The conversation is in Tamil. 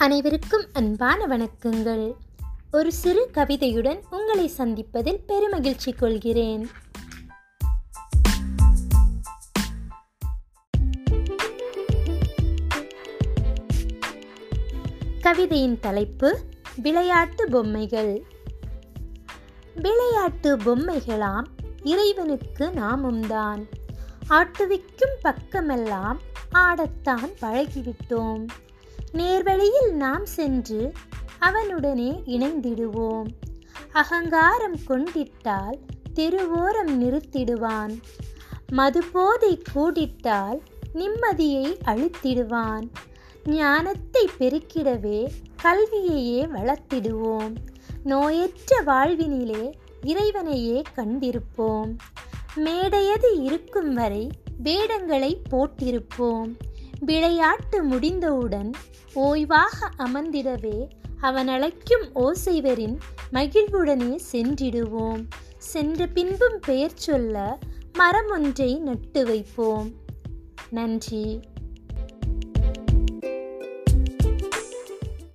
அனைவருக்கும் அன்பான வணக்கங்கள். ஒரு சிறு கவிதையுடன் உங்களை சந்திப்பதில் பெருமகிழ்ச்சி கொள்கிறேன். கவிதையின் தலைப்பு விளையாட்டு பொம்மைகள். விளையாட்டு பொம்மைகளாம் இறைவனுக்கு நாமும்தான். ஆட்டுவிக்கும் பக்கமெல்லாம் ஆடத்தான் பழகிவிட்டோம். நேர்வழியில் நாம் சென்று அவனுடனே இணைந்திடுவோம். அகங்காரம் கொண்டிட்டால் தெருவோரம் நிறுத்திடுவான். மதுபோதை கூடிட்டால் நிம்மதியை அழித்திடுவான். ஞானத்தை பெருக்கிடவே கல்வியையே வளர்த்திடுவோம். நோயற்ற வாழ்வினிலே இறைவனையே கண்டிருப்போம். மேடையது இருக்கும் வரை வேடங்களை போட்டிருப்போம். விளையாட்டு முடிந்தவுடன் ஓய்வாக அமர்ந்திடவே அவன் அழைக்கும் ஓசைவரின் மகிழ்வுடனே சென்றிடுவோம். சென்ற பின்பும் பெயர் சொல்ல மரம் ஒன்றை நட்டு வைப்போம். நன்றி.